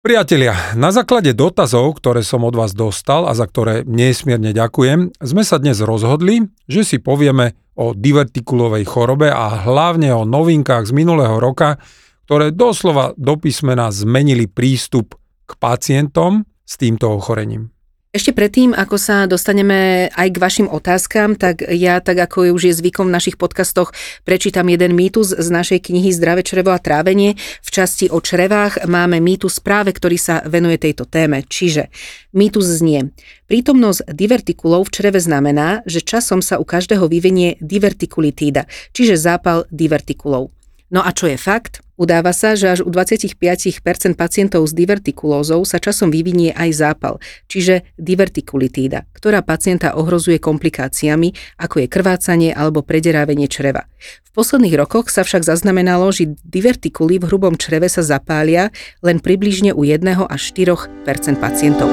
Priatelia, na základe dotazov, ktoré som od vás dostal a za ktoré nesmierne ďakujem, sme sa dnes rozhodli, že si povieme o divertikulovej chorobe a hlavne o novinkách z minulého roka, ktoré doslova do písmena zmenili prístup k pacientom s týmto ochorením. Ešte predtým, ako sa dostaneme aj k vašim otázkam, tak ja, tak ako už je zvykom v našich podcastoch, prečítam jeden mýtus z našej knihy Zdravé črevo a trávenie. V časti o črevách máme mýtus práve, ktorý sa venuje tejto téme. Čiže mýtus znie. Prítomnosť divertikulov v čreve znamená, že časom sa u každého vyvenie divertikulitída, čiže zápal divertikulov. No a čo je fakt? Udáva sa, že až u 25% pacientov s divertikulózou sa časom vyvinie aj zápal, čiže divertikulitída, ktorá pacienta ohrozuje komplikáciami, ako je krvácanie alebo prederávenie čreva. V posledných rokoch sa však zaznamenalo, že divertikuly v hrubom čreve sa zapália len približne u 1 až 4% pacientov.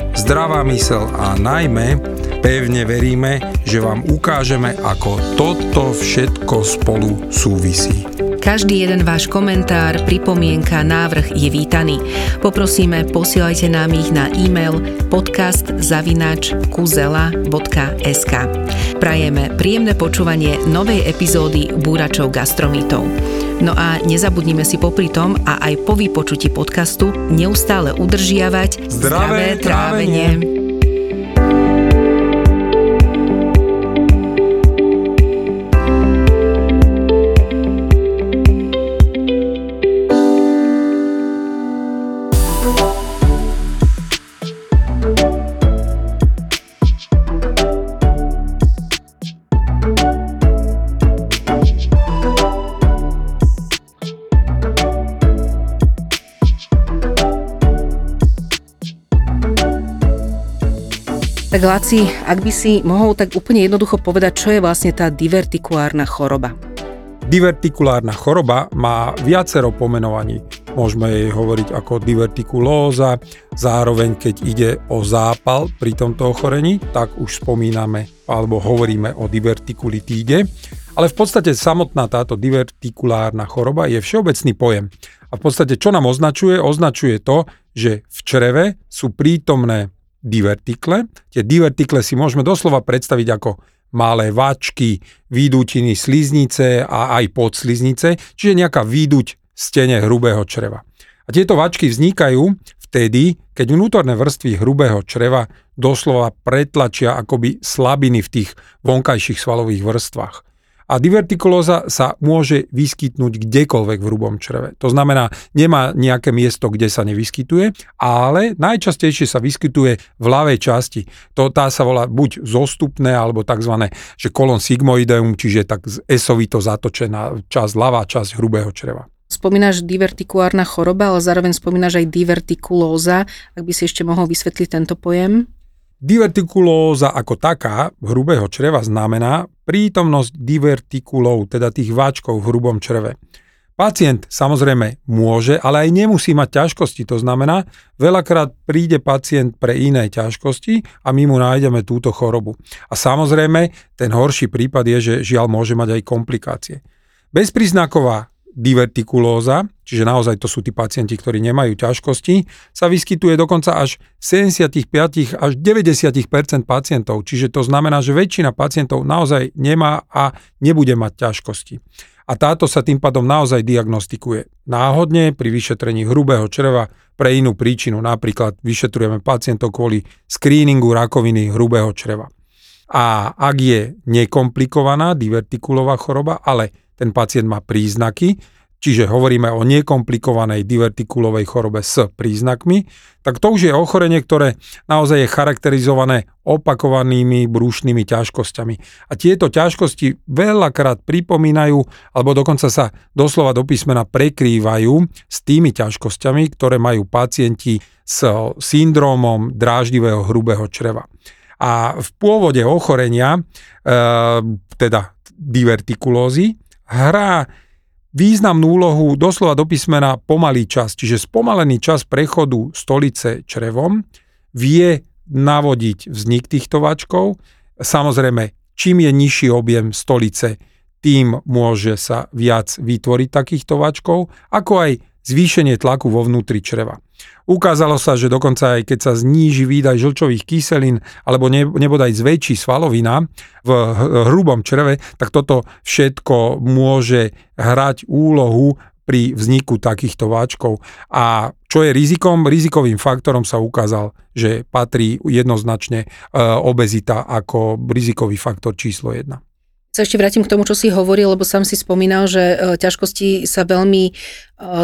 zdravá mysel a najmä Pevne veríme, že vám ukážeme, ako toto všetko spolu súvisí. Každý jeden váš komentár, pripomienka, návrh je vítaný. Poprosíme, posielajte nám ich na e-mail podcast.kuzela.sk Prajeme príjemné počúvanie novej epizódy Búračov gastromítov. No a nezabudnime si popri tom a aj po vypočutí podcastu neustále udržiavať zdravé, zdravé trávenie. trávenie. Tak Laci, ak by si mohol tak úplne jednoducho povedať, čo je vlastne tá divertikulárna choroba? Divertikulárna choroba má viacero pomenovaní. Môžeme jej hovoriť ako divertikulóza, zároveň keď ide o zápal pri tomto ochorení, tak už spomíname alebo hovoríme o divertikulitíde. Ale v podstate samotná táto divertikulárna choroba je všeobecný pojem. A v podstate čo nám označuje? Označuje to, že v čreve sú prítomné divertikle. Tie divertikle si môžeme doslova predstaviť ako malé váčky, výdutiny sliznice a aj podsliznice, čiže nejaká výduť stene hrubého čreva. A tieto váčky vznikajú vtedy, keď vnútorné vrstvy hrubého čreva doslova pretlačia akoby slabiny v tých vonkajších svalových vrstvách. A divertikulóza sa môže vyskytnúť kdekoľvek v hrubom čreve. To znamená, nemá nejaké miesto, kde sa nevyskytuje, ale najčastejšie sa vyskytuje v ľavej časti. To tá sa volá buď zostupné, alebo tzv. že kolon sigmoideum, čiže tak esovito zatočená časť, ľavá časť hrubého čreva. Spomínaš divertikulárna choroba, ale zároveň spomínaš aj divertikulóza. Ak by si ešte mohol vysvetliť tento pojem? Divertikulóza ako taká hrubého čreva znamená prítomnosť divertikulov, teda tých váčkov v hrubom čreve. Pacient samozrejme môže, ale aj nemusí mať ťažkosti. To znamená, veľakrát príde pacient pre iné ťažkosti a my mu nájdeme túto chorobu. A samozrejme, ten horší prípad je, že žiaľ môže mať aj komplikácie. Bezpríznaková divertikulóza, čiže naozaj to sú tí pacienti, ktorí nemajú ťažkosti, sa vyskytuje dokonca až 75 až 90% pacientov, čiže to znamená, že väčšina pacientov naozaj nemá a nebude mať ťažkosti. A táto sa tým pádom naozaj diagnostikuje náhodne pri vyšetrení hrubého čreva pre inú príčinu. Napríklad vyšetrujeme pacientov kvôli screeningu rakoviny hrubého čreva. A ak je nekomplikovaná divertikulová choroba, ale ten pacient má príznaky, čiže hovoríme o nekomplikovanej divertikulovej chorobe s príznakmi, tak to už je ochorenie, ktoré naozaj je charakterizované opakovanými brúšnými ťažkosťami. A tieto ťažkosti veľakrát pripomínajú, alebo dokonca sa doslova do písmena prekrývajú s tými ťažkosťami, ktoré majú pacienti s syndrómom dráždivého hrubého čreva. A v pôvode ochorenia, e, teda divertikulózy, hrá významnú úlohu doslova do písmena pomalý čas, čiže spomalený čas prechodu stolice črevom vie navodiť vznik týchto vačkov. Samozrejme, čím je nižší objem stolice, tým môže sa viac vytvoriť takýchto vačkov, ako aj zvýšenie tlaku vo vnútri čreva. Ukázalo sa, že dokonca aj keď sa zníži výdaj žlčových kyselín alebo nebodaj zväčší svalovina v hrubom čreve, tak toto všetko môže hrať úlohu pri vzniku takýchto váčkov. A čo je rizikom? Rizikovým faktorom sa ukázal, že patrí jednoznačne e, obezita ako rizikový faktor číslo 1 sa ešte vrátim k tomu, čo si hovoril, lebo sám si spomínal, že e, ťažkosti sa veľmi e,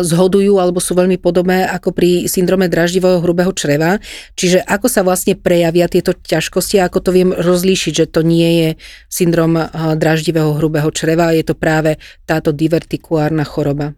zhodujú alebo sú veľmi podobné ako pri syndrome draždivého hrubého čreva. Čiže ako sa vlastne prejavia tieto ťažkosti a ako to viem rozlíšiť, že to nie je syndrom e, draždivého hrubého čreva, je to práve táto divertikulárna choroba.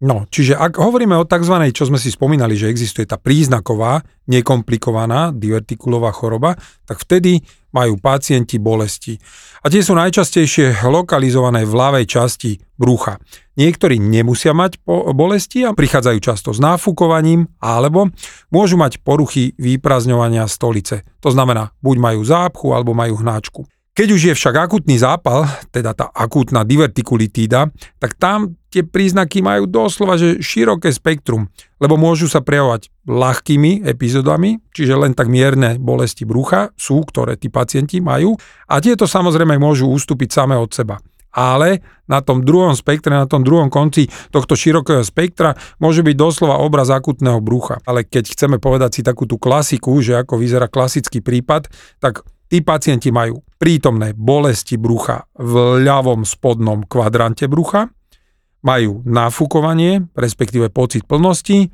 No, čiže ak hovoríme o tzv. čo sme si spomínali, že existuje tá príznaková, nekomplikovaná divertikulová choroba, tak vtedy majú pacienti bolesti. A tie sú najčastejšie lokalizované v ľavej časti brucha. Niektorí nemusia mať bolesti a prichádzajú často s náfukovaním, alebo môžu mať poruchy výprazňovania stolice. To znamená, buď majú zápchu, alebo majú hnáčku. Keď už je však akutný zápal, teda tá akútna divertikulitída, tak tam tie príznaky majú doslova že široké spektrum, lebo môžu sa prejavovať ľahkými epizódami, čiže len tak mierne bolesti brucha sú, ktoré tí pacienti majú a tieto samozrejme môžu ustúpiť samé od seba. Ale na tom druhom spektre, na tom druhom konci tohto širokého spektra môže byť doslova obraz akutného brucha. Ale keď chceme povedať si takú tú klasiku, že ako vyzerá klasický prípad, tak Tí pacienti majú prítomné bolesti brucha v ľavom spodnom kvadrante brucha, majú nafúkovanie, respektíve pocit plnosti,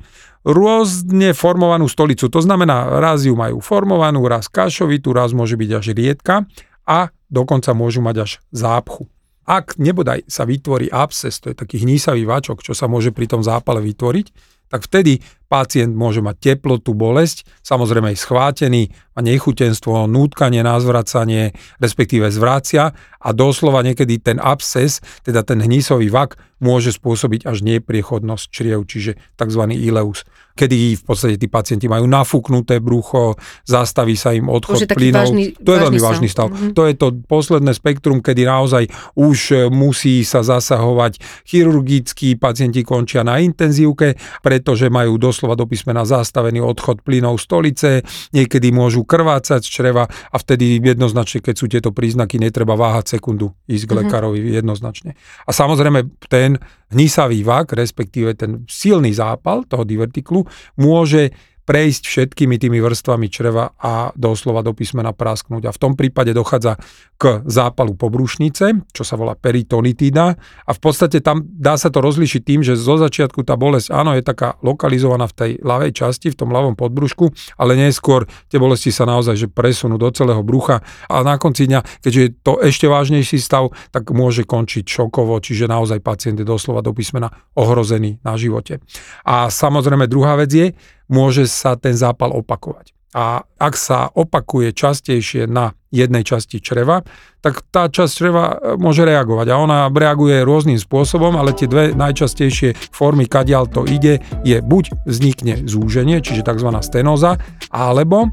rôzne formovanú stolicu, to znamená, raz ju majú formovanú, raz kašovitú, raz môže byť až riedka a dokonca môžu mať až zápchu. Ak nebodaj sa vytvorí absces, to je taký hnísavý vačok, čo sa môže pri tom zápale vytvoriť, tak vtedy pacient môže mať teplotu, bolesť, samozrejme aj schvátený, a nechutenstvo, nútkanie na zvracanie, respektíve zvracia a doslova niekedy ten absces, teda ten hnisový vak, môže spôsobiť až nepriechodnosť čriev, čiže tzv. ileus kedy v podstate tí pacienti majú nafúknuté brucho, zastaví sa im odchod plynov. Vážny, to je veľmi vážny stav. Mm-hmm. To je to posledné spektrum, kedy naozaj už e, musí sa zasahovať chirurgicky, pacienti končia na intenzívke, pretože majú doslova do písmena zastavený odchod plynov stolice, niekedy môžu krvácať z čreva a vtedy jednoznačne, keď sú tieto príznaky, netreba váhať sekundu ísť k mm-hmm. lekárovi jednoznačne. A samozrejme ten hnisavý vak, respektíve ten silný zápal toho divertiklu môže prejsť všetkými tými vrstvami čreva a doslova do písmena prasknúť. A v tom prípade dochádza k zápalu pobrušnice, čo sa volá peritonitída. A v podstate tam dá sa to rozlišiť tým, že zo začiatku tá bolesť, áno, je taká lokalizovaná v tej ľavej časti, v tom ľavom podbrušku, ale neskôr tie bolesti sa naozaj že presunú do celého brucha a na konci dňa, keďže je to ešte vážnejší stav, tak môže končiť šokovo, čiže naozaj pacient je doslova do písmena ohrozený na živote. A samozrejme druhá vec je, môže sa ten zápal opakovať. A ak sa opakuje častejšie na jednej časti čreva, tak tá časť čreva e, môže reagovať. A ona reaguje rôznym spôsobom, ale tie dve najčastejšie formy, kadiaľ to ide, je buď vznikne zúženie, čiže tzv. stenóza, alebo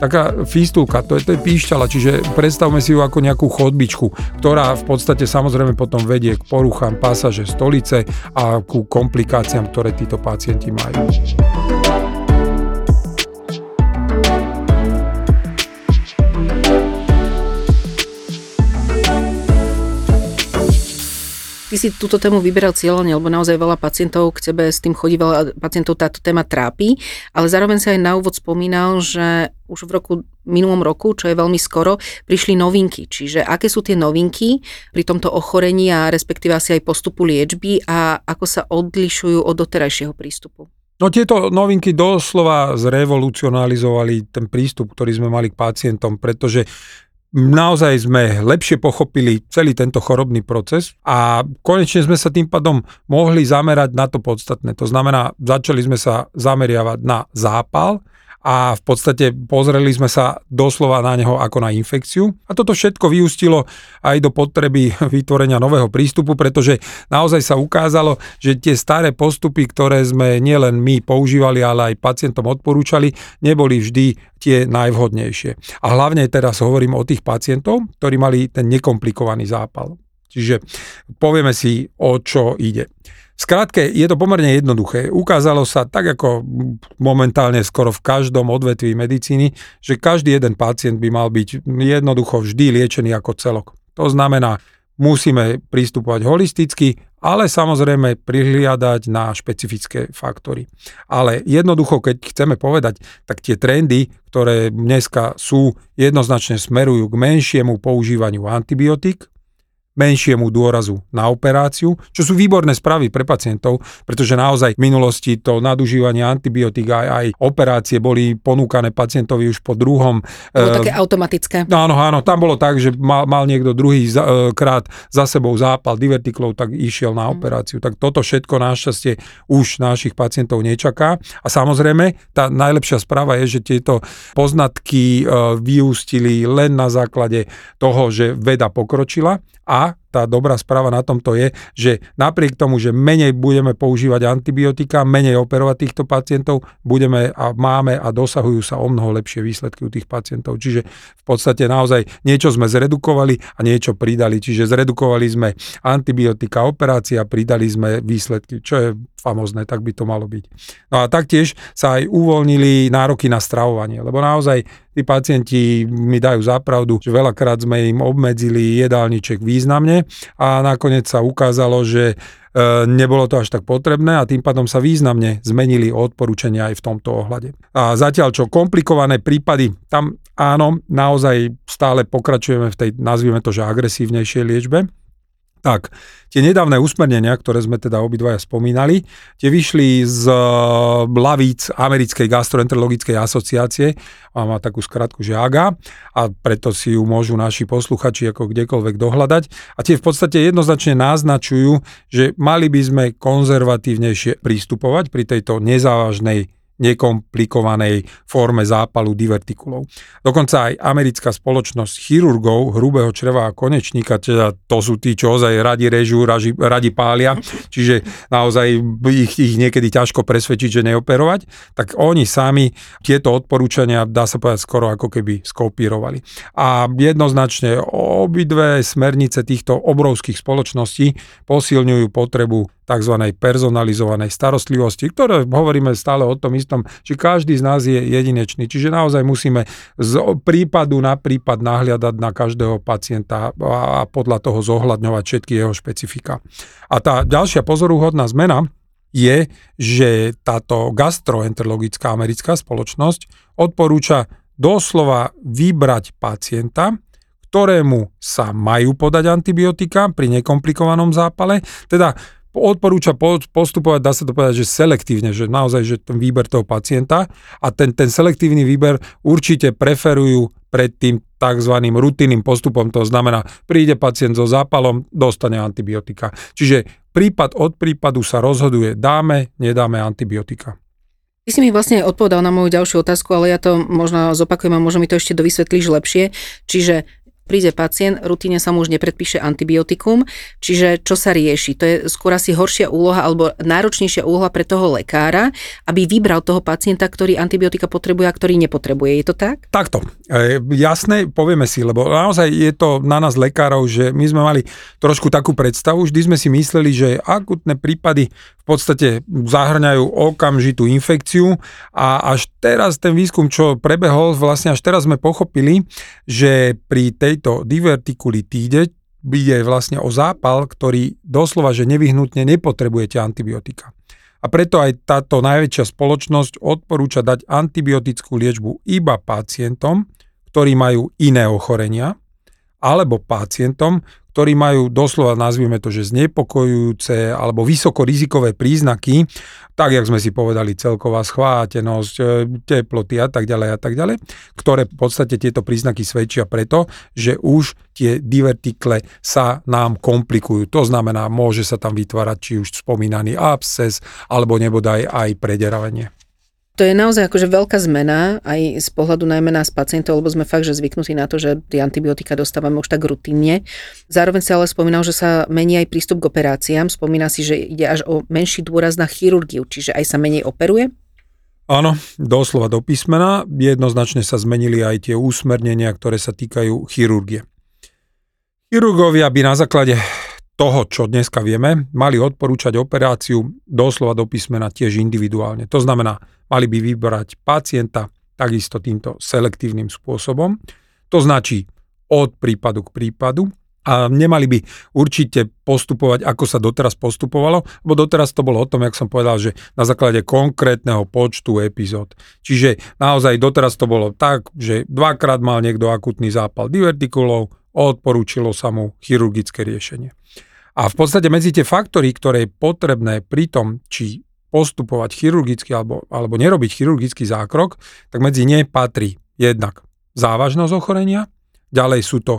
taká fistulka, to je, to je píšťala, čiže predstavme si ju ako nejakú chodbičku, ktorá v podstate samozrejme potom vedie k poruchám pasaže stolice a ku komplikáciám, ktoré títo pacienti majú. Ty si túto tému vyberal cieľne, lebo naozaj veľa pacientov k tebe s tým chodí, veľa pacientov táto téma trápi, ale zároveň sa aj na úvod spomínal, že už v roku minulom roku, čo je veľmi skoro, prišli novinky. Čiže aké sú tie novinky pri tomto ochorení a respektíve asi aj postupu liečby a ako sa odlišujú od doterajšieho prístupu? No tieto novinky doslova zrevolucionalizovali ten prístup, ktorý sme mali k pacientom, pretože naozaj sme lepšie pochopili celý tento chorobný proces a konečne sme sa tým pádom mohli zamerať na to podstatné. To znamená, začali sme sa zameriavať na zápal, a v podstate pozreli sme sa doslova na neho ako na infekciu. A toto všetko vyústilo aj do potreby vytvorenia nového prístupu, pretože naozaj sa ukázalo, že tie staré postupy, ktoré sme nielen my používali, ale aj pacientom odporúčali, neboli vždy tie najvhodnejšie. A hlavne teraz hovorím o tých pacientov, ktorí mali ten nekomplikovaný zápal. Čiže povieme si, o čo ide. Skrátke, je to pomerne jednoduché. Ukázalo sa tak ako momentálne skoro v každom odvetví medicíny, že každý jeden pacient by mal byť jednoducho vždy liečený ako celok. To znamená, musíme pristupovať holisticky, ale samozrejme prihliadať na špecifické faktory. Ale jednoducho, keď chceme povedať, tak tie trendy, ktoré dneska sú, jednoznačne smerujú k menšiemu používaniu antibiotík, menšiemu dôrazu na operáciu, čo sú výborné správy pre pacientov, pretože naozaj v minulosti to nadužívanie antibiotík aj, aj operácie boli ponúkané pacientovi už po druhom. Bolo uh, také automatické. No, áno, áno, tam bolo tak, že mal, mal niekto druhý za, uh, krát za sebou zápal divertiklov, tak išiel na mm. operáciu. Tak toto všetko našťastie už našich pacientov nečaká. A samozrejme, tá najlepšia správa je, že tieto poznatky uh, vyústili len na základe toho, že veda pokročila a tá dobrá správa na tomto je, že napriek tomu, že menej budeme používať antibiotika, menej operovať týchto pacientov, budeme a máme a dosahujú sa o mnoho lepšie výsledky u tých pacientov. Čiže v podstate naozaj niečo sme zredukovali a niečo pridali. Čiže zredukovali sme antibiotika, operácia, pridali sme výsledky, čo je famozné, tak by to malo byť. No a taktiež sa aj uvoľnili nároky na stravovanie, lebo naozaj tí pacienti mi dajú zapravdu, že veľakrát sme im obmedzili jedálniček významne a nakoniec sa ukázalo, že e, nebolo to až tak potrebné a tým pádom sa významne zmenili odporúčania aj v tomto ohľade. A zatiaľ čo komplikované prípady, tam áno, naozaj stále pokračujeme v tej, nazvime to, že agresívnejšej liečbe, tak, tie nedávne usmernenia, ktoré sme teda obidvaja spomínali, tie vyšli z eh, lavíc Americkej gastroenterologickej asociácie, a má takú skratku, že AGA, a preto si ju môžu naši posluchači ako kdekoľvek dohľadať. A tie v podstate jednoznačne naznačujú, že mali by sme konzervatívnejšie pristupovať pri tejto nezávažnej nekomplikovanej forme zápalu divertikulov. Dokonca aj americká spoločnosť chirurgov hrubého čreva a konečníka, teda to sú tí, čo ozaj radi režú, radi, radi pália, čiže naozaj ich, ich niekedy ťažko presvedčiť, že neoperovať, tak oni sami tieto odporúčania, dá sa povedať, skoro ako keby skopírovali. A jednoznačne obidve smernice týchto obrovských spoločností posilňujú potrebu tzv. personalizovanej starostlivosti, ktoré hovoríme stále o tom istom, že každý z nás je jedinečný. Čiže naozaj musíme z prípadu na prípad nahliadať na každého pacienta a podľa toho zohľadňovať všetky jeho špecifika. A tá ďalšia pozoruhodná zmena je, že táto gastroenterologická americká spoločnosť odporúča doslova vybrať pacienta, ktorému sa majú podať antibiotika pri nekomplikovanom zápale, teda odporúča postupovať, dá sa to povedať, že selektívne, že naozaj, že ten výber toho pacienta a ten, ten selektívny výber určite preferujú pred tým tzv. rutinným postupom, to znamená, príde pacient so zápalom, dostane antibiotika. Čiže prípad od prípadu sa rozhoduje, dáme, nedáme antibiotika. Ty si mi vlastne odpovedal na moju ďalšiu otázku, ale ja to možno zopakujem a možno mi to ešte dovysvetlíš lepšie. Čiže príde pacient, rutine sa mu už nepredpíše antibiotikum, čiže čo sa rieši? To je skôr asi horšia úloha alebo náročnejšia úloha pre toho lekára, aby vybral toho pacienta, ktorý antibiotika potrebuje a ktorý nepotrebuje. Je to tak? Takto. E, jasné, povieme si, lebo naozaj je to na nás lekárov, že my sme mali trošku takú predstavu, vždy sme si mysleli, že akutné prípady v podstate zahrňajú okamžitú infekciu a až teraz ten výskum, čo prebehol, vlastne až teraz sme pochopili, že pri tejto divertikulitíde ide vlastne o zápal, ktorý doslova, že nevyhnutne nepotrebujete antibiotika. a preto aj táto najväčšia spoločnosť odporúča dať antibiotickú liečbu iba pacientom, ktorí majú iné ochorenia, alebo pacientom, ktorí majú doslova, nazvime to, že znepokojujúce alebo vysokorizikové príznaky, tak, jak sme si povedali, celková schvátenosť, e, teploty a tak ďalej a tak ďalej, ktoré v podstate tieto príznaky svedčia preto, že už tie divertikle sa nám komplikujú. To znamená, môže sa tam vytvárať či už spomínaný absces, alebo nebodaj aj prederavenie. To je naozaj akože veľká zmena aj z pohľadu najmä nás pacientov, lebo sme fakt, že zvyknutí na to, že tie antibiotika dostávame už tak rutinne. Zároveň sa ale spomínal, že sa mení aj prístup k operáciám. Spomína si, že ide až o menší dôraz na chirurgiu, čiže aj sa menej operuje? Áno, doslova do písmena. Jednoznačne sa zmenili aj tie úsmernenia, ktoré sa týkajú chirurgie. Chirurgovia by na základe toho, čo dneska vieme, mali odporúčať operáciu doslova do písmena tiež individuálne. To znamená, mali by vybrať pacienta takisto týmto selektívnym spôsobom. To značí od prípadu k prípadu a nemali by určite postupovať, ako sa doteraz postupovalo, lebo doteraz to bolo o tom, jak som povedal, že na základe konkrétneho počtu epizód. Čiže naozaj doteraz to bolo tak, že dvakrát mal niekto akutný zápal divertikulov, odporúčilo sa mu chirurgické riešenie. A v podstate medzi tie faktory, ktoré je potrebné pri tom, či postupovať chirurgicky alebo, alebo nerobiť chirurgický zákrok, tak medzi ne patrí jednak závažnosť ochorenia, ďalej sú to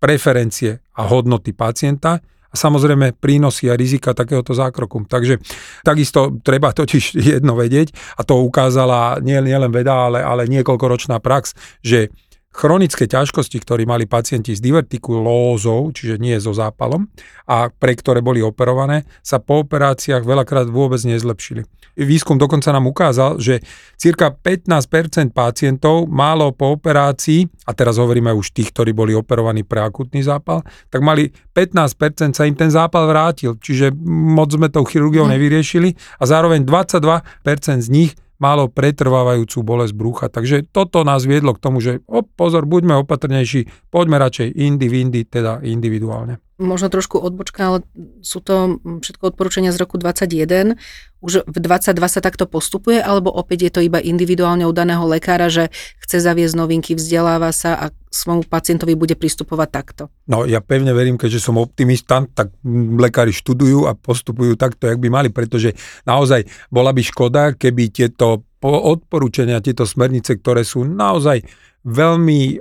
preferencie a hodnoty pacienta a samozrejme prínosy a rizika takéhoto zákroku. Takže takisto treba totiž jedno vedieť a to ukázala nie, nie veda, ale, ale niekoľkoročná prax, že chronické ťažkosti, ktoré mali pacienti s divertikulózou, čiže nie so zápalom, a pre ktoré boli operované, sa po operáciách veľakrát vôbec nezlepšili. Výskum dokonca nám ukázal, že cirka 15% pacientov málo po operácii, a teraz hovoríme už tých, ktorí boli operovaní pre akutný zápal, tak mali 15% sa im ten zápal vrátil, čiže moc sme tou chirurgiou hm. nevyriešili a zároveň 22% z nich malo pretrvávajúcu bolesť brucha. Takže toto nás viedlo k tomu, že op, pozor, buďme opatrnejší, poďme radšej indy, vindy, teda individuálne. Možno trošku odbočka, ale sú to všetko odporúčania z roku 21. Už v 22 sa takto postupuje, alebo opäť je to iba individuálne u daného lekára, že chce zaviesť novinky, vzdeláva sa a svojmu pacientovi bude pristupovať takto? No ja pevne verím, keďže som optimista, tak lekári študujú a postupujú takto, jak by mali, pretože naozaj bola by škoda, keby tieto odporúčania, tieto smernice, ktoré sú naozaj veľmi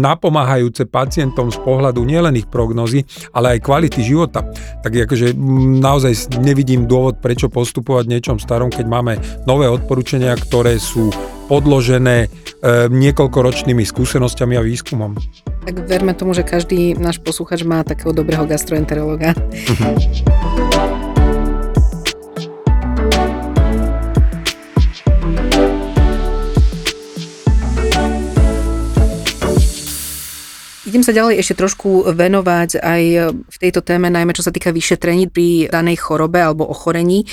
napomáhajúce pacientom z pohľadu nielen ich prognozy, ale aj kvality života. Tak akože naozaj nevidím dôvod, prečo postupovať niečom starom, keď máme nové odporúčania, ktoré sú podložené e, niekoľkoročnými skúsenosťami a výskumom. Tak verme tomu, že každý náš posluchač má takého dobrého gastroenterologa. Idem sa ďalej ešte trošku venovať aj v tejto téme, najmä čo sa týka vyšetrení pri danej chorobe alebo ochorení.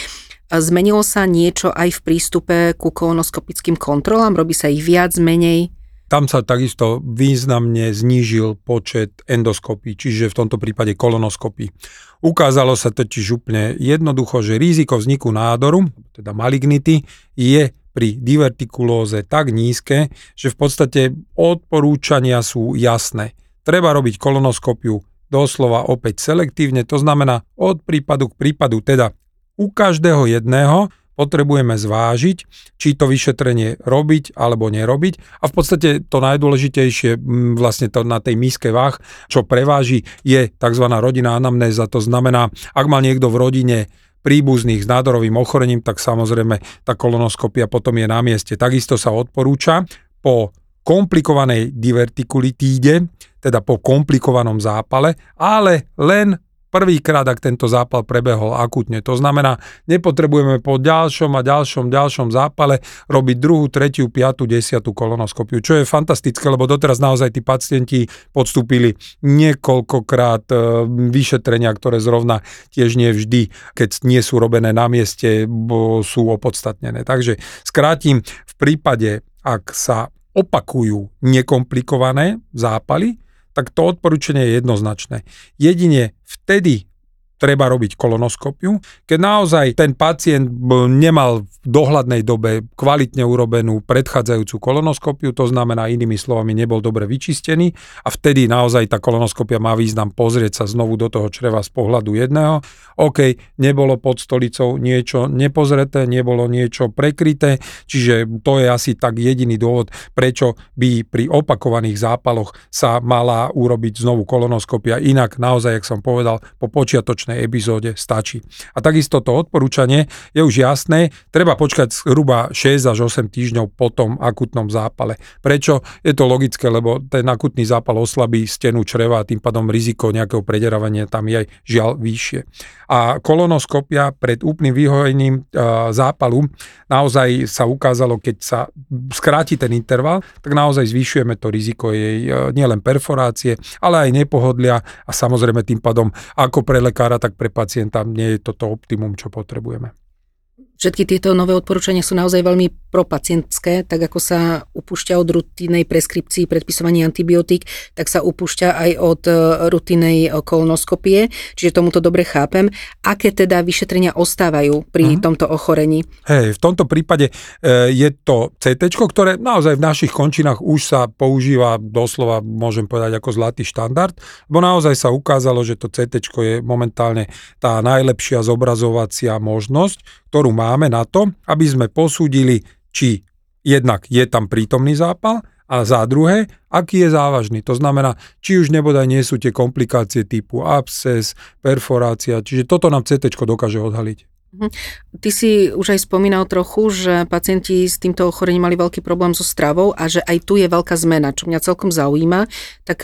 Zmenilo sa niečo aj v prístupe ku kolonoskopickým kontrolám? Robí sa ich viac, menej? Tam sa takisto významne znížil počet endoskopí, čiže v tomto prípade kolonoskopí. Ukázalo sa totiž úplne jednoducho, že riziko vzniku nádoru, teda malignity, je pri divertikulóze tak nízke, že v podstate odporúčania sú jasné treba robiť kolonoskopiu doslova opäť selektívne, to znamená od prípadu k prípadu, teda u každého jedného potrebujeme zvážiť, či to vyšetrenie robiť alebo nerobiť. A v podstate to najdôležitejšie vlastne to na tej míske váh, čo preváži, je tzv. rodinná anamnéza. To znamená, ak má niekto v rodine príbuzných s nádorovým ochorením, tak samozrejme tá kolonoskopia potom je na mieste. Takisto sa odporúča po komplikovanej divertikulitíde, teda po komplikovanom zápale, ale len prvýkrát, ak tento zápal prebehol akutne. To znamená, nepotrebujeme po ďalšom a ďalšom, ďalšom zápale robiť druhú, tretiu, piatu, desiatú kolonoskopiu, čo je fantastické, lebo doteraz naozaj tí pacienti podstúpili niekoľkokrát e, vyšetrenia, ktoré zrovna tiež nie vždy, keď nie sú robené na mieste, sú opodstatnené. Takže skrátim, v prípade, ak sa opakujú nekomplikované zápaly, tak to odporúčanie je jednoznačné. Jedine vtedy treba robiť kolonoskopiu. Keď naozaj ten pacient nemal v dohľadnej dobe kvalitne urobenú predchádzajúcu kolonoskopiu, to znamená inými slovami nebol dobre vyčistený a vtedy naozaj tá kolonoskopia má význam pozrieť sa znovu do toho čreva z pohľadu jedného. OK, nebolo pod stolicou niečo nepozreté, nebolo niečo prekryté, čiže to je asi tak jediný dôvod, prečo by pri opakovaných zápaloch sa mala urobiť znovu kolonoskopia. Inak naozaj, jak som povedal, po počiatočnej dnešnej epizóde stačí. A takisto to odporúčanie je už jasné, treba počkať zhruba 6 až 8 týždňov po tom akutnom zápale. Prečo? Je to logické, lebo ten akutný zápal oslabí stenu čreva a tým pádom riziko nejakého prederávania tam je aj žiaľ vyššie. A kolonoskopia pred úplným vyhojením e, zápalu naozaj sa ukázalo, keď sa skráti ten interval, tak naozaj zvyšujeme to riziko jej e, nielen perforácie, ale aj nepohodlia a samozrejme tým pádom ako pre lekára tak pre pacienta nie je toto optimum, čo potrebujeme. Všetky tieto nové odporúčania sú naozaj veľmi propacientské, tak ako sa upúšťa od rutinnej preskripcii predpisovania antibiotík, tak sa upúšťa aj od e, rutinnej kolonoskopie, čiže tomuto dobre chápem. Aké teda vyšetrenia ostávajú pri uh-huh. tomto ochorení? Hej, v tomto prípade e, je to CT, ktoré naozaj v našich končinách už sa používa doslova, môžem povedať, ako zlatý štandard, bo naozaj sa ukázalo, že to CT je momentálne tá najlepšia zobrazovacia možnosť, ktorú máme na to, aby sme posúdili, či jednak je tam prítomný zápal, a za druhé, aký je závažný. To znamená, či už nebodaj nie sú tie komplikácie typu absces, perforácia, čiže toto nám CT dokáže odhaliť. Mhm. Ty si už aj spomínal trochu, že pacienti s týmto ochorením mali veľký problém so stravou a že aj tu je veľká zmena, čo mňa celkom zaujíma. Tak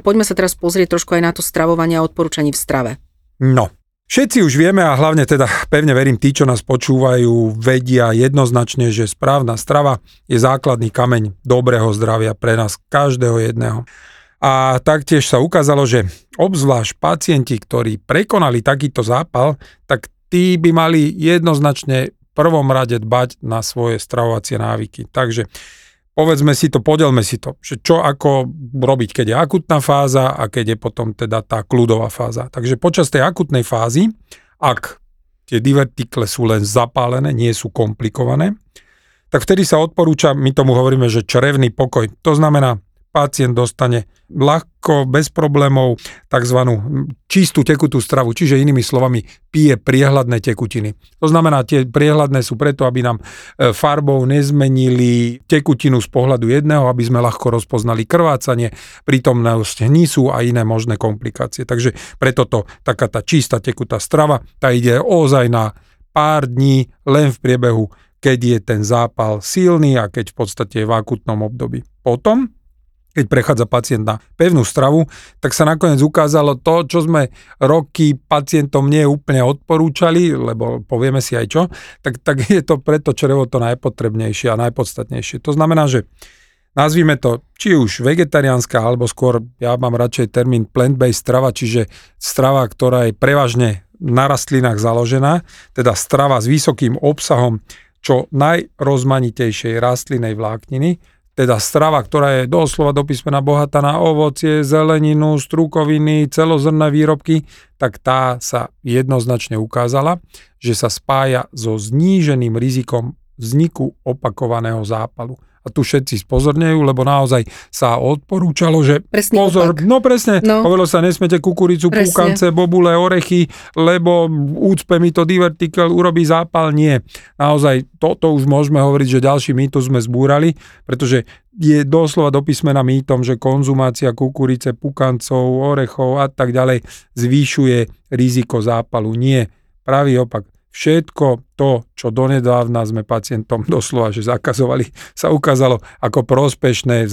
poďme sa teraz pozrieť trošku aj na to stravovanie a odporúčanie v strave. No, Všetci už vieme a hlavne teda pevne verím tí, čo nás počúvajú, vedia jednoznačne, že správna strava je základný kameň dobrého zdravia pre nás každého jedného. A taktiež sa ukázalo, že obzvlášť pacienti, ktorí prekonali takýto zápal, tak tí by mali jednoznačne v prvom rade dbať na svoje stravovacie návyky. Takže povedzme si to, podelme si to, že čo ako robiť, keď je akutná fáza a keď je potom teda tá kľudová fáza. Takže počas tej akutnej fázy, ak tie divertikle sú len zapálené, nie sú komplikované, tak vtedy sa odporúča, my tomu hovoríme, že črevný pokoj. To znamená, pacient dostane ľahko, bez problémov tzv. čistú tekutú stravu, čiže inými slovami pije priehľadné tekutiny. To znamená, tie priehľadné sú preto, aby nám e, farbou nezmenili tekutinu z pohľadu jedného, aby sme ľahko rozpoznali krvácanie, prítomnosť hnisu a iné možné komplikácie. Takže preto to taká tá čistá tekutá strava, tá ide ozaj na pár dní len v priebehu keď je ten zápal silný a keď v podstate je v akutnom období. Potom keď prechádza pacient na pevnú stravu, tak sa nakoniec ukázalo to, čo sme roky pacientom nie úplne odporúčali, lebo povieme si aj čo, tak, tak je to preto črevo to najpotrebnejšie a najpodstatnejšie. To znamená, že nazvime to či už vegetariánska, alebo skôr ja mám radšej termín plant-based strava, čiže strava, ktorá je prevažne na rastlinách založená, teda strava s vysokým obsahom čo najrozmanitejšej rastlinej vlákniny, teda strava, ktorá je doslova do písmena bohatá na ovocie, zeleninu, strukoviny, celozrné výrobky, tak tá sa jednoznačne ukázala, že sa spája so zníženým rizikom vzniku opakovaného zápalu a tu všetci spozornejú, lebo naozaj sa odporúčalo, že presne pozor, opak. no presne, no. hovorilo sa, nesmete kukuricu, presne. púkance, bobule, orechy, lebo úcpe mi to divertikel urobí zápal, nie. Naozaj, toto už môžeme hovoriť, že ďalší mýtus sme zbúrali, pretože je doslova do písmena mýtom, že konzumácia kukurice, pukancov, orechov a tak ďalej zvýšuje riziko zápalu. Nie, pravý opak všetko to, čo donedávna sme pacientom doslova, že zakazovali, sa ukázalo ako prospešné v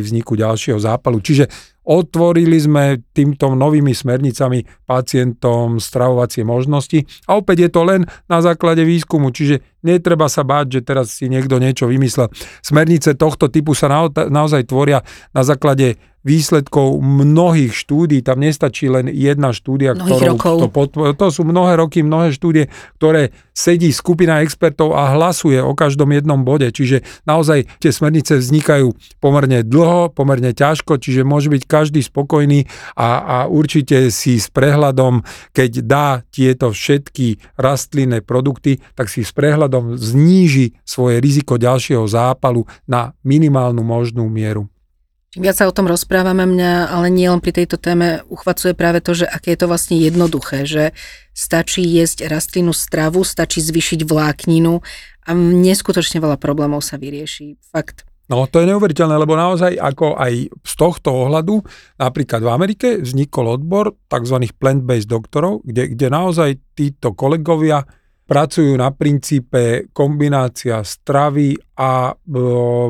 vzniku ďalšieho zápalu. Čiže otvorili sme týmto novými smernicami pacientom stravovacie možnosti a opäť je to len na základe výskumu, čiže netreba sa báť, že teraz si niekto niečo vymyslel. Smernice tohto typu sa naozaj tvoria na základe výsledkov mnohých štúdí, tam nestačí len jedna štúdia, ktorou to, podpor, to sú mnohé roky, mnohé štúdie, ktoré sedí skupina expertov a hlasuje o každom jednom bode, čiže naozaj tie smernice vznikajú pomerne dlho, pomerne ťažko, čiže môže byť každý spokojný a, a určite si s prehľadom, keď dá tieto všetky rastlinné produkty, tak si s prehľadom zníži svoje riziko ďalšieho zápalu na minimálnu možnú mieru. Viac sa o tom rozprávame, mňa ale nie len pri tejto téme uchvacuje práve to, že aké je to vlastne jednoduché, že stačí jesť rastlinnú stravu, stačí zvyšiť vlákninu a neskutočne veľa problémov sa vyrieši. Fakt. No to je neuveriteľné, lebo naozaj ako aj z tohto ohľadu, napríklad v Amerike vznikol odbor tzv. plant-based doktorov, kde, kde naozaj títo kolegovia pracujú na princípe kombinácia stravy a e,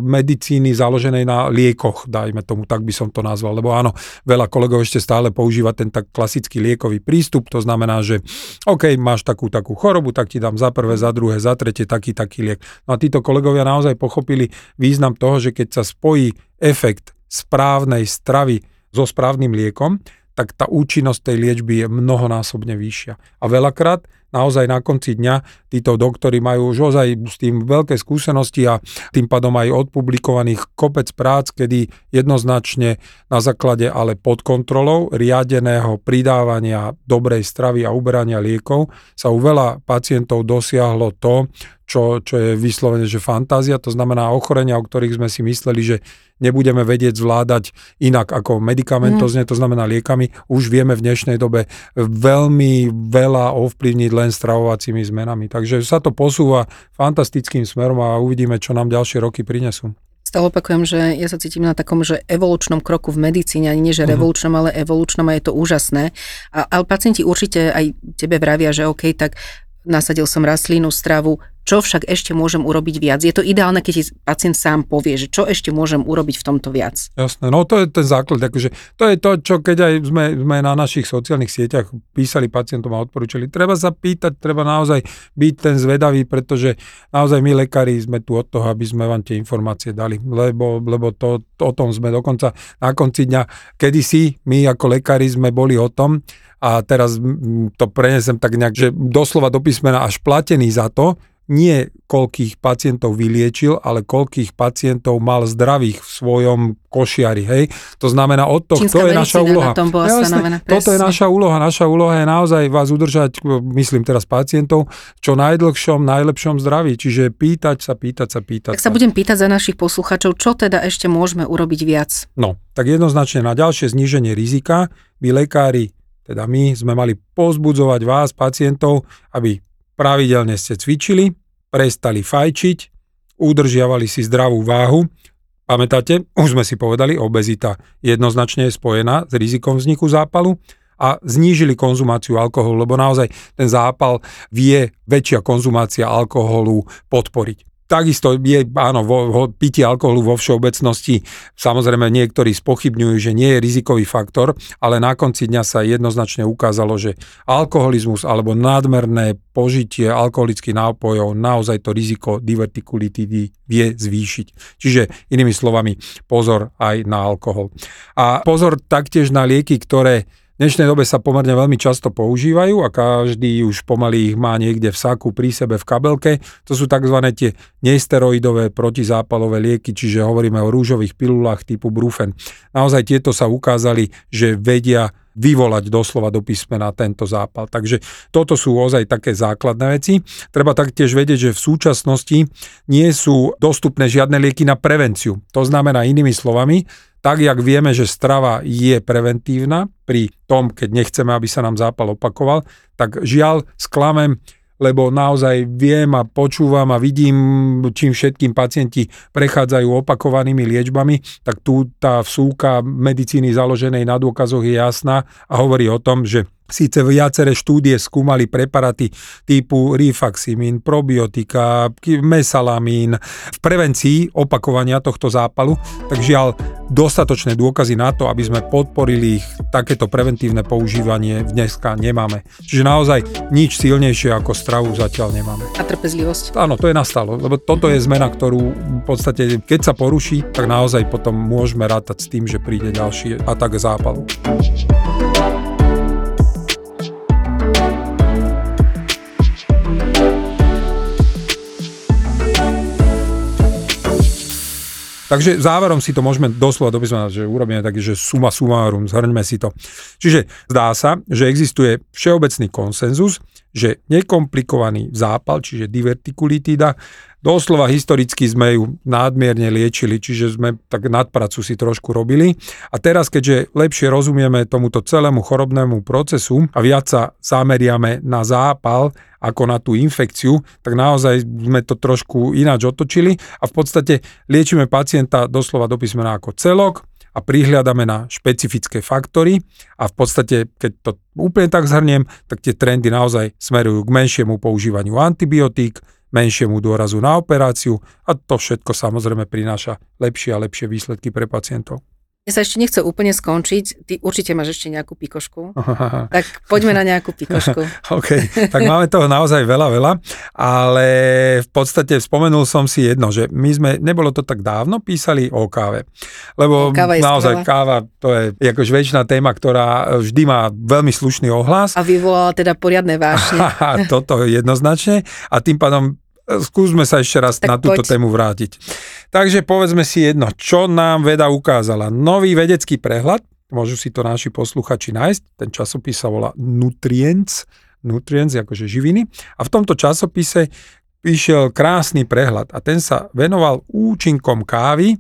medicíny založenej na liekoch, dajme tomu, tak by som to nazval. Lebo áno, veľa kolegov ešte stále používa ten tak klasický liekový prístup, to znamená, že OK, máš takú takú chorobu, tak ti dám za prvé, za druhé, za tretie taký taký liek. No a títo kolegovia naozaj pochopili význam toho, že keď sa spojí efekt správnej stravy so správnym liekom, tak tá účinnosť tej liečby je mnohonásobne vyššia. A veľakrát naozaj na konci dňa títo doktori majú už ozaj s tým veľké skúsenosti a tým pádom aj odpublikovaných kopec prác, kedy jednoznačne na základe ale pod kontrolou riadeného pridávania dobrej stravy a uberania liekov sa u veľa pacientov dosiahlo to, čo, čo je vyslovene, že fantázia, to znamená ochorenia, o ktorých sme si mysleli, že nebudeme vedieť zvládať inak ako medicamentozne, mm. to znamená liekami, už vieme v dnešnej dobe veľmi veľa ovplyvniť len stravovacími zmenami. Takže sa to posúva fantastickým smerom a uvidíme, čo nám ďalšie roky prinesú. Stále opakujem, že ja sa cítim na takom, že evolučnom kroku v medicíne, ani nie že mhm. revolučnom, ale evolučnom a je to úžasné. A, ale pacienti určite aj tebe vravia, že OK, tak nasadil som rastlínu, stravu, čo však ešte môžem urobiť viac. Je to ideálne, keď ti pacient sám povie, že čo ešte môžem urobiť v tomto viac. Jasné, no to je ten základ. Akože, to je to, čo keď aj sme, sme na našich sociálnych sieťach písali pacientom a odporúčali. Treba sa pýtať, treba naozaj byť ten zvedavý, pretože naozaj my lekári sme tu od toho, aby sme vám tie informácie dali, lebo, lebo to, to, o tom sme dokonca na konci dňa, kedysi my ako lekári sme boli o tom, a teraz to prenesem tak nejak, že doslova do písmena až platený za to, nie koľkých pacientov vyliečil, ale koľkých pacientov mal zdravých v svojom košiari, hej. To znamená od toho, to je naša úloha. Na tom bola ja, stanovená, toto je naša úloha. Naša úloha je naozaj vás udržať, myslím teraz pacientov, čo najdlhšom, najlepšom zdraví. Čiže pýtať sa, pýtať sa, pýtať Tak sa, sa budem pýtať za našich posluchačov, čo teda ešte môžeme urobiť viac? No, tak jednoznačne na ďalšie zníženie rizika by lekári teda my sme mali pozbudzovať vás, pacientov, aby pravidelne ste cvičili, prestali fajčiť, udržiavali si zdravú váhu. Pamätáte, už sme si povedali, obezita jednoznačne je spojená s rizikom vzniku zápalu a znížili konzumáciu alkoholu, lebo naozaj ten zápal vie väčšia konzumácia alkoholu podporiť. Takisto je, áno, vo, vo, pitie alkoholu vo všeobecnosti, samozrejme niektorí spochybňujú, že nie je rizikový faktor, ale na konci dňa sa jednoznačne ukázalo, že alkoholizmus alebo nadmerné požitie alkoholických nápojov naozaj to riziko divertikulitidy vie zvýšiť. Čiže inými slovami, pozor aj na alkohol. A pozor taktiež na lieky, ktoré v dnešnej dobe sa pomerne veľmi často používajú a každý už pomaly ich má niekde v saku pri sebe v kabelke. To sú tzv. tie nesteroidové protizápalové lieky, čiže hovoríme o rúžových pilulách typu Brufen. Naozaj tieto sa ukázali, že vedia vyvolať doslova do písmena tento zápal. Takže toto sú ozaj také základné veci. Treba taktiež vedieť, že v súčasnosti nie sú dostupné žiadne lieky na prevenciu. To znamená inými slovami, tak jak vieme, že strava je preventívna pri tom, keď nechceme, aby sa nám zápal opakoval, tak žiaľ sklamem, lebo naozaj viem a počúvam a vidím, čím všetkým pacienti prechádzajú opakovanými liečbami, tak tu tá vsúka medicíny založenej na dôkazoch je jasná a hovorí o tom, že Síce viaceré štúdie skúmali preparaty typu rifaximin, probiotika, mesalamín v prevencii opakovania tohto zápalu, tak žiaľ dostatočné dôkazy na to, aby sme podporili ich takéto preventívne používanie dneska nemáme. Čiže naozaj nič silnejšie ako stravu zatiaľ nemáme. A trpezlivosť. Áno, to je nastalo, lebo toto je zmena, ktorú v podstate, keď sa poruší, tak naozaj potom môžeme rátať s tým, že príde ďalší atak zápalu. Takže záverom si to môžeme doslova dopísať, že urobíme taký, že suma sumárum, zhrňme si to. Čiže zdá sa, že existuje všeobecný konsenzus, že nekomplikovaný zápal, čiže divertikulitída, doslova historicky sme ju nádmierne liečili, čiže sme tak nadpracu si trošku robili. A teraz, keďže lepšie rozumieme tomuto celému chorobnému procesu a viac sa zameriame na zápal ako na tú infekciu, tak naozaj sme to trošku ináč otočili a v podstate liečíme pacienta doslova do písmena ako celok a prihľadáme na špecifické faktory a v podstate, keď to úplne tak zhrniem, tak tie trendy naozaj smerujú k menšiemu používaniu antibiotík, menšiemu dôrazu na operáciu a to všetko samozrejme prináša lepšie a lepšie výsledky pre pacientov. Ja sa ešte nechce úplne skončiť. Ty určite máš ešte nejakú pikošku. tak poďme na nejakú pikošku. OK, tak máme toho naozaj veľa, veľa, ale v podstate spomenul som si jedno, že my sme, nebolo to tak dávno, písali o káve. Lebo káva naozaj skvelá. káva, to je akož väčšiná téma, ktorá vždy má veľmi slušný ohlas. A vyvolala teda poriadne vášne. Toto jednoznačne. A tým pádom skúsme sa ešte raz tak na túto poď. tému vrátiť. Takže povedzme si jedno, čo nám veda ukázala. Nový vedecký prehľad, môžu si to naši posluchači nájsť, ten časopis sa volá Nutrients, Nutrients akože živiny. A v tomto časopise vyšiel krásny prehľad a ten sa venoval účinkom kávy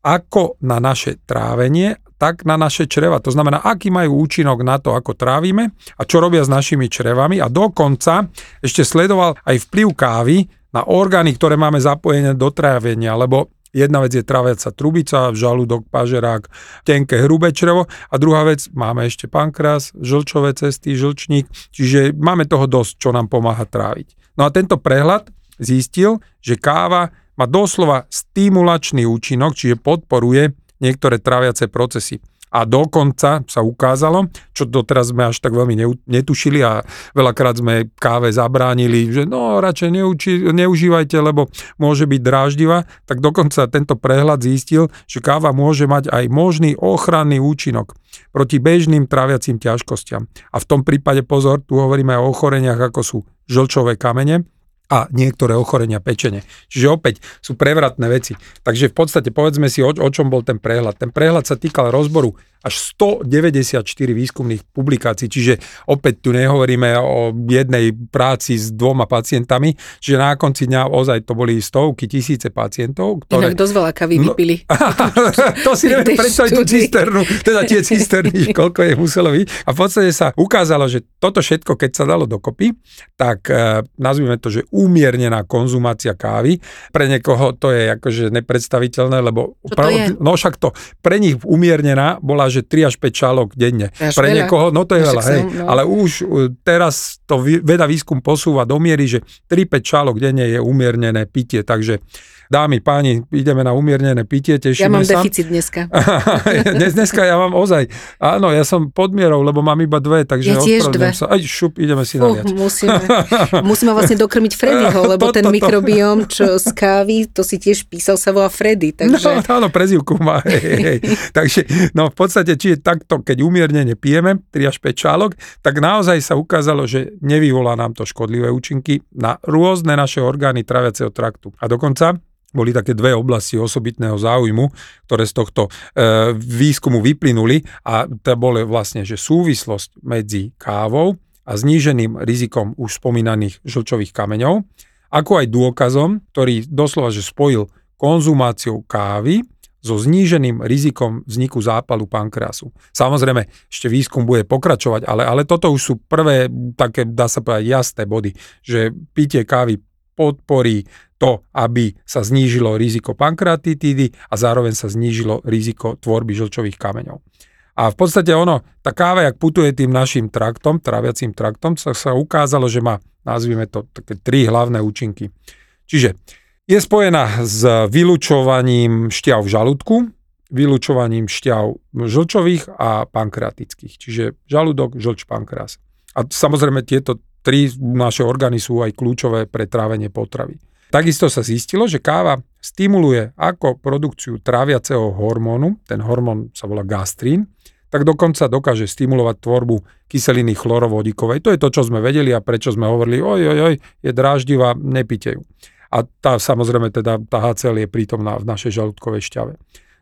ako na naše trávenie, tak na naše čreva. To znamená, aký majú účinok na to, ako trávime a čo robia s našimi črevami. A dokonca ešte sledoval aj vplyv kávy na orgány, ktoré máme zapojené do trávenia, lebo Jedna vec je traviaca trubica, žalúdok, pažerák, tenké hrubé črevo a druhá vec, máme ešte pankras, žlčové cesty, žlčník, čiže máme toho dosť, čo nám pomáha tráviť. No a tento prehľad zistil, že káva má doslova stimulačný účinok, čiže podporuje niektoré traviace procesy. A dokonca sa ukázalo, čo doteraz sme až tak veľmi netušili a veľakrát sme káve zabránili, že no radšej neuči, neužívajte, lebo môže byť dráždivá, tak dokonca tento prehľad zistil, že káva môže mať aj možný ochranný účinok proti bežným traviacím ťažkostiam. A v tom prípade pozor, tu hovoríme o ochoreniach ako sú žlčové kamene, a niektoré ochorenia pečene. Čiže opäť sú prevratné veci. Takže v podstate povedzme si, o, o čom bol ten prehľad. Ten prehľad sa týkal rozboru až 194 výskumných publikácií, čiže opäť tu nehovoríme o jednej práci s dvoma pacientami, čiže na konci dňa ozaj to boli stovky, tisíce pacientov. Ktoré... Inak dosť veľa kavy no, vypili. to si neviem predstaviť tú cisternu, teda tie cisterny, koľko je muselo byť. A v podstate sa ukázalo, že toto všetko, keď sa dalo dokopy, tak e, nazvime to, že umiernená konzumácia kávy, pre niekoho to je akože nepredstaviteľné, lebo opravdu, no však to pre nich umiernená bola že 3 až 5 čálok denne. Až Pre veľa. niekoho, no to je veľa, hej. No. Ale už uh, teraz to veda výskum posúva do miery, že 3-5 čálok denne je umiernené pitie, takže dámy, páni, ideme na umiernené pitie, tešíme sa. Ja mám sa. deficit dneska. Dnes, dneska ja mám ozaj, áno, ja som pod mierou, lebo mám iba dve, takže ja tiež dve. sa. Aj šup, ideme si uh, naviac. Musíme, musíme vlastne dokrmiť Freddyho, lebo to, ten to, mikrobióm, čo z kávy, to si tiež písal, sa volá Freddy. Takže... No, áno, prezivku má. Hej, hej. takže, no v podstate, či je takto, keď umiernene pijeme, 3 až 5 čálok, tak naozaj sa ukázalo, že nevyvolá nám to škodlivé účinky na rôzne naše orgány traviaceho traktu. A dokonca boli také dve oblasti osobitného záujmu, ktoré z tohto e, výskumu vyplynuli a to bolo vlastne, že súvislosť medzi kávou a zníženým rizikom už spomínaných žlčových kameňov, ako aj dôkazom, ktorý doslova že spojil konzumáciou kávy so zníženým rizikom vzniku zápalu pankreasu. Samozrejme, ešte výskum bude pokračovať, ale, ale toto už sú prvé také, dá sa povedať, jasné body, že pitie kávy podporí to, aby sa znížilo riziko pankreatitídy a zároveň sa znížilo riziko tvorby žlčových kameňov. A v podstate ono, tá káva, jak putuje tým našim traktom, tráviacím traktom, sa, sa ukázalo, že má, nazvime to, také tri hlavné účinky. Čiže je spojená s vylučovaním šťav v žalúdku, vylučovaním šťav žlčových a pankreatických, čiže žalúdok, žlč, pankreas. A samozrejme tieto tri naše orgány sú aj kľúčové pre trávenie potravy. Takisto sa zistilo, že káva stimuluje ako produkciu tráviaceho hormónu, ten hormón sa volá gastrín, tak dokonca dokáže stimulovať tvorbu kyseliny chlorovodíkovej. To je to, čo sme vedeli a prečo sme hovorili, oj, oj, oj, je dráždivá, nepite ju. A tá samozrejme teda, tá HCl je prítomná v našej žalúdkovej šťave.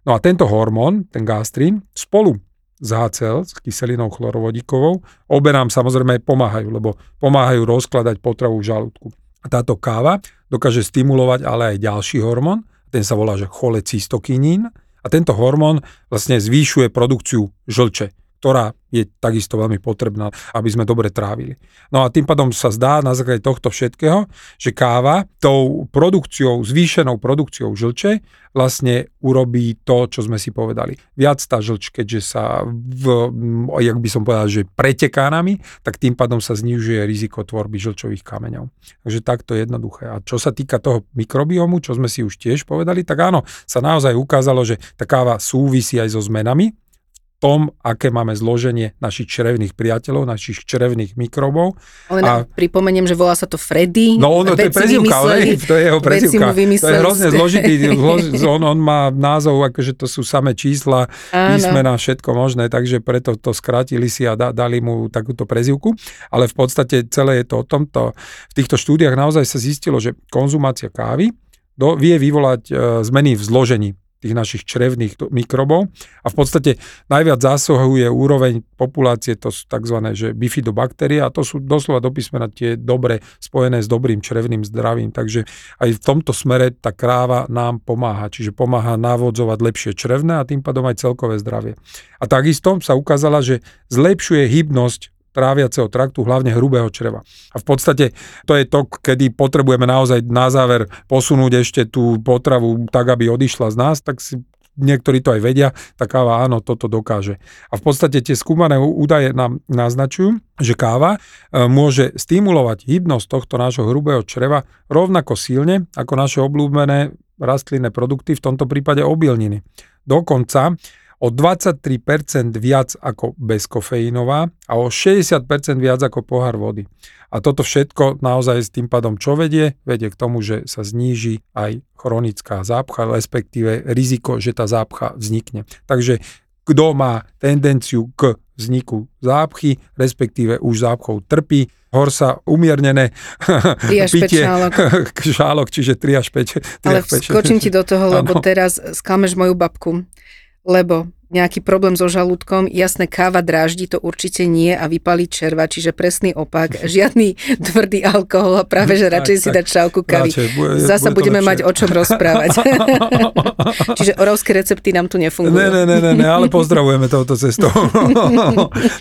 No a tento hormón, ten gastrín, spolu s HCl, s kyselinou chlorovodíkovou, obe nám samozrejme pomáhajú, lebo pomáhajú rozkladať potravu v žalúdku. Táto káva dokáže stimulovať ale aj ďalší hormón, ten sa volá že cholecystokinín a tento hormón vlastne zvýšuje produkciu žlče ktorá je takisto veľmi potrebná, aby sme dobre trávili. No a tým pádom sa zdá na základe tohto všetkého, že káva tou produkciou, zvýšenou produkciou žlče vlastne urobí to, čo sme si povedali. Viac tá žlč, keďže sa, v, jak by som povedal, že preteká nami, tak tým pádom sa znižuje riziko tvorby žlčových kameňov. Takže takto je jednoduché. A čo sa týka toho mikrobiomu, čo sme si už tiež povedali, tak áno, sa naozaj ukázalo, že tá káva súvisí aj so zmenami tom, aké máme zloženie našich črevných priateľov, našich črevných mikrobov. Ale a... pripomeniem, že volá sa to Freddy. No ono, to je prezivka, ale to je jeho prezivka. To je hrozne zložitý, on, on má názov, akože to sú samé čísla, Áno. písmena, všetko možné, takže preto to skrátili si a da, dali mu takúto prezivku. Ale v podstate celé je to o tomto. V týchto štúdiách naozaj sa zistilo, že konzumácia kávy do, vie vyvolať e, zmeny v zložení tých našich črevných mikrobov a v podstate najviac zásahuje úroveň populácie, to sú tzv. Že bifidobaktérie a to sú doslova do písmena tie dobre spojené s dobrým črevným zdravím, takže aj v tomto smere tá kráva nám pomáha, čiže pomáha navodzovať lepšie črevné a tým pádom aj celkové zdravie. A takisto sa ukázala, že zlepšuje hybnosť tráviaceho traktu, hlavne hrubého čreva. A v podstate to je to, kedy potrebujeme naozaj na záver posunúť ešte tú potravu tak, aby odišla z nás, tak si niektorí to aj vedia, tá káva áno, toto dokáže. A v podstate tie skúmané údaje nám naznačujú, že káva e, môže stimulovať hybnosť tohto nášho hrubého čreva rovnako silne ako naše obľúbené rastlinné produkty, v tomto prípade obilniny. Dokonca o 23% viac ako bezkofeínová a o 60% viac ako pohár vody. A toto všetko naozaj s tým pádom čo vedie? Vedie k tomu, že sa zníži aj chronická zápcha, respektíve riziko, že tá zápcha vznikne. Takže kto má tendenciu k vzniku zápchy, respektíve už zápchou trpí, hor sa umiernené 3 až pitie, 5 šálok. šálok, čiže 3 až 5. 3 Ale až 5. skočím ti do toho, lebo teraz sklameš moju babku lebo nejaký problém so žalúdkom, jasné, káva dráždi, to určite nie a vypaliť červa, čiže presný opak, žiadny tvrdý alkohol a práve, že radšej tak, si dať šálku kavy. Radšej, bude, Zasa bude budeme mať o čom rozprávať. čiže orovské recepty nám tu nefungujú. Ne, ne, ne, ne, ale pozdravujeme touto cestou.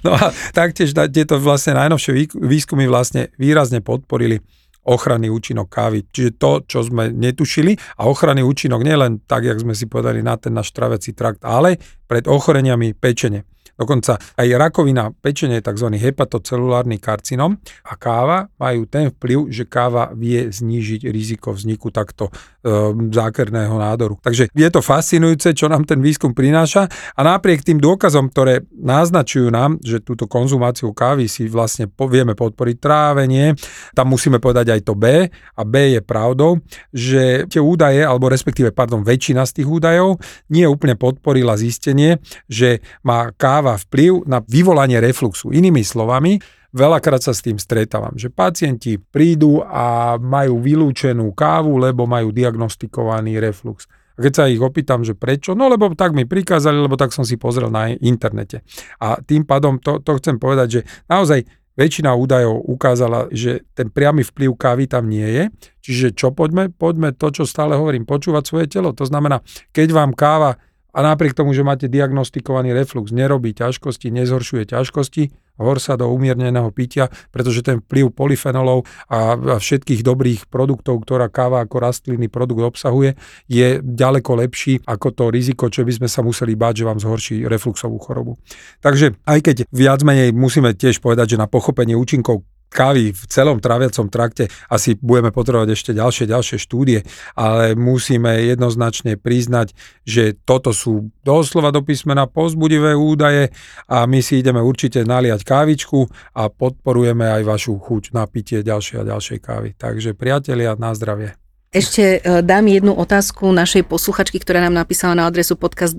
no a taktiež tieto vlastne najnovšie výskumy vlastne výrazne podporili ochranný účinok kávy. Čiže to, čo sme netušili a ochranný účinok nielen tak, jak sme si povedali na ten náš traviaci trakt, ale pred ochoreniami pečene. Dokonca aj rakovina pečenie je tzv. hepatocelulárny karcinom a káva majú ten vplyv, že káva vie znížiť riziko vzniku takto e, zákerného nádoru. Takže je to fascinujúce, čo nám ten výskum prináša a napriek tým dôkazom, ktoré naznačujú nám, že túto konzumáciu kávy si vlastne vieme podporiť trávenie, tam musíme povedať aj to B a B je pravdou, že tie údaje, alebo respektíve, pardon, väčšina z tých údajov nie úplne podporila zistenie, že má káva dáva vplyv na vyvolanie refluxu. Inými slovami, veľakrát sa s tým stretávam, že pacienti prídu a majú vylúčenú kávu, lebo majú diagnostikovaný reflux. A keď sa ich opýtam, že prečo, no lebo tak mi prikázali, lebo tak som si pozrel na internete. A tým pádom to, to chcem povedať, že naozaj väčšina údajov ukázala, že ten priamy vplyv kávy tam nie je. Čiže čo poďme? Poďme to, čo stále hovorím, počúvať svoje telo. To znamená, keď vám káva a napriek tomu, že máte diagnostikovaný reflux, nerobí ťažkosti, nezhoršuje ťažkosti, hor sa do umierneného pitia, pretože ten vplyv polyfenolov a, všetkých dobrých produktov, ktorá káva ako rastlinný produkt obsahuje, je ďaleko lepší ako to riziko, čo by sme sa museli báť, že vám zhorší refluxovú chorobu. Takže aj keď viac menej musíme tiež povedať, že na pochopenie účinkov kávy v celom traviacom trakte asi budeme potrebovať ešte ďalšie, ďalšie štúdie, ale musíme jednoznačne priznať, že toto sú doslova do písmena pozbudivé údaje a my si ideme určite naliať kávičku a podporujeme aj vašu chuť na pitie ďalšej a ďalšej kávy. Takže priatelia, na zdravie. Ešte e, dám jednu otázku našej posluchačky, ktorá nám napísala na adresu podcast.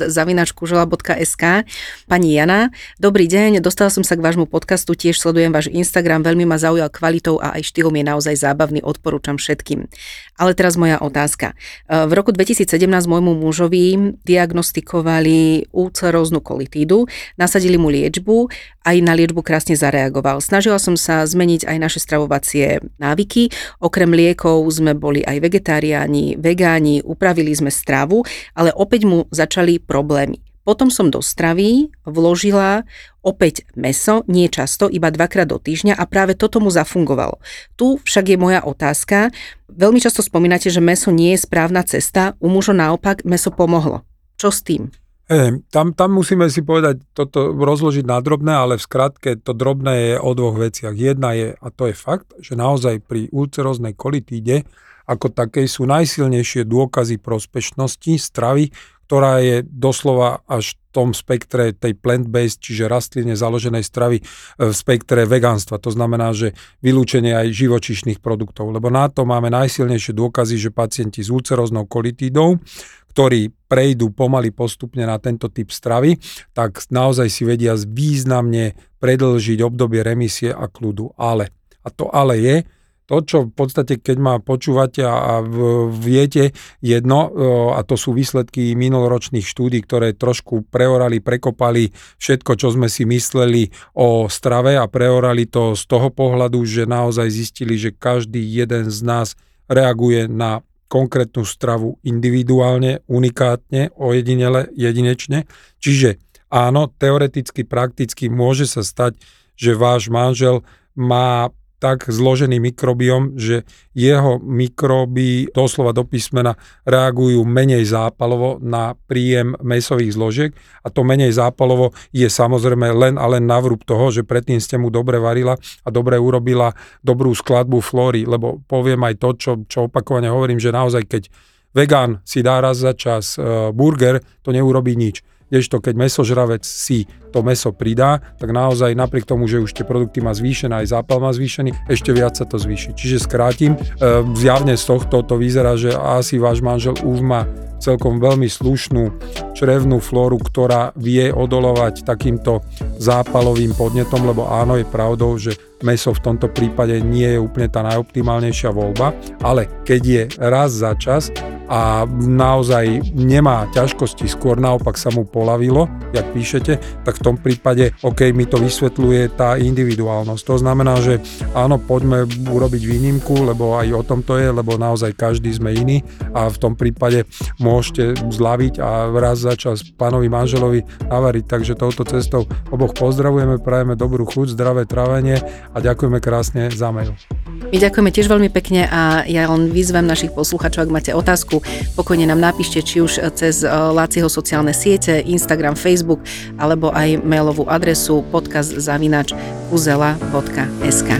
Pani Jana, dobrý deň, dostala som sa k vášmu podcastu, tiež sledujem váš Instagram, veľmi ma zaujal kvalitou a aj štýlom je naozaj zábavný, odporúčam všetkým. Ale teraz moja otázka. E, v roku 2017 môjmu mužovi diagnostikovali úceróznu kolitídu, nasadili mu liečbu, aj na liečbu krásne zareagoval. Snažila som sa zmeniť aj naše stravovacie návyky, okrem liekov sme boli aj vegetariáni, vegáni, upravili sme stravu, ale opäť mu začali problémy. Potom som do stravy vložila opäť meso, nie často, iba dvakrát do týždňa a práve toto mu zafungovalo. Tu však je moja otázka. Veľmi často spomínate, že meso nie je správna cesta, u mužo naopak meso pomohlo. Čo s tým? Hey, tam, tam musíme si povedať, toto rozložiť na drobné, ale v skratke to drobné je o dvoch veciach. Jedna je, a to je fakt, že naozaj pri ulceróznej kolitíde ako takej sú najsilnejšie dôkazy prospešnosti stravy, ktorá je doslova až v tom spektre tej plant-based, čiže rastline založenej stravy v spektre vegánstva. To znamená, že vylúčenie aj živočišných produktov. Lebo na to máme najsilnejšie dôkazy, že pacienti s ulceroznou kolitídou, ktorí prejdú pomaly postupne na tento typ stravy, tak naozaj si vedia významne predlžiť obdobie remisie a kľudu. Ale, a to ale je, to, čo v podstate, keď ma počúvate a, viete jedno, a to sú výsledky minuloročných štúdí, ktoré trošku preorali, prekopali všetko, čo sme si mysleli o strave a preorali to z toho pohľadu, že naozaj zistili, že každý jeden z nás reaguje na konkrétnu stravu individuálne, unikátne, ojedinele, jedinečne. Čiže áno, teoreticky, prakticky môže sa stať, že váš manžel má tak zložený mikrobiom, že jeho mikroby doslova do písmena reagujú menej zápalovo na príjem mesových zložiek. A to menej zápalovo je samozrejme len a len navrúb toho, že predtým ste mu dobre varila a dobre urobila dobrú skladbu flóry, lebo poviem aj to, čo, čo opakovane hovorím, že naozaj keď vegán si dá raz za čas uh, burger, to neurobí nič Kdežto keď mesožravec si to meso pridá, tak naozaj napriek tomu, že už tie produkty má zvýšené, aj zápal má zvýšený, ešte viac sa to zvýši. Čiže skrátim, e, zjavne z tohto to vyzerá, že asi váš manžel už má celkom veľmi slušnú črevnú flóru, ktorá vie odolovať takýmto zápalovým podnetom, lebo áno, je pravdou, že meso v tomto prípade nie je úplne tá najoptimálnejšia voľba, ale keď je raz za čas, a naozaj nemá ťažkosti, skôr naopak sa mu polavilo, jak píšete, tak v tom prípade, OK, mi to vysvetľuje tá individuálnosť. To znamená, že áno, poďme urobiť výnimku, lebo aj o tom to je, lebo naozaj každý sme iný a v tom prípade môžete zlaviť a raz za čas pánovi manželovi navariť. Takže touto cestou oboch pozdravujeme, prajeme dobrú chuť, zdravé trávenie a ďakujeme krásne za mail. My ďakujeme tiež veľmi pekne a ja len vyzvem našich poslucháčov, ak máte otázku, pokojne nám napíšte či už cez eh, Láciho sociálne siete, Instagram, Facebook alebo aj mailovú adresu podcast zavinač kuzela.sk.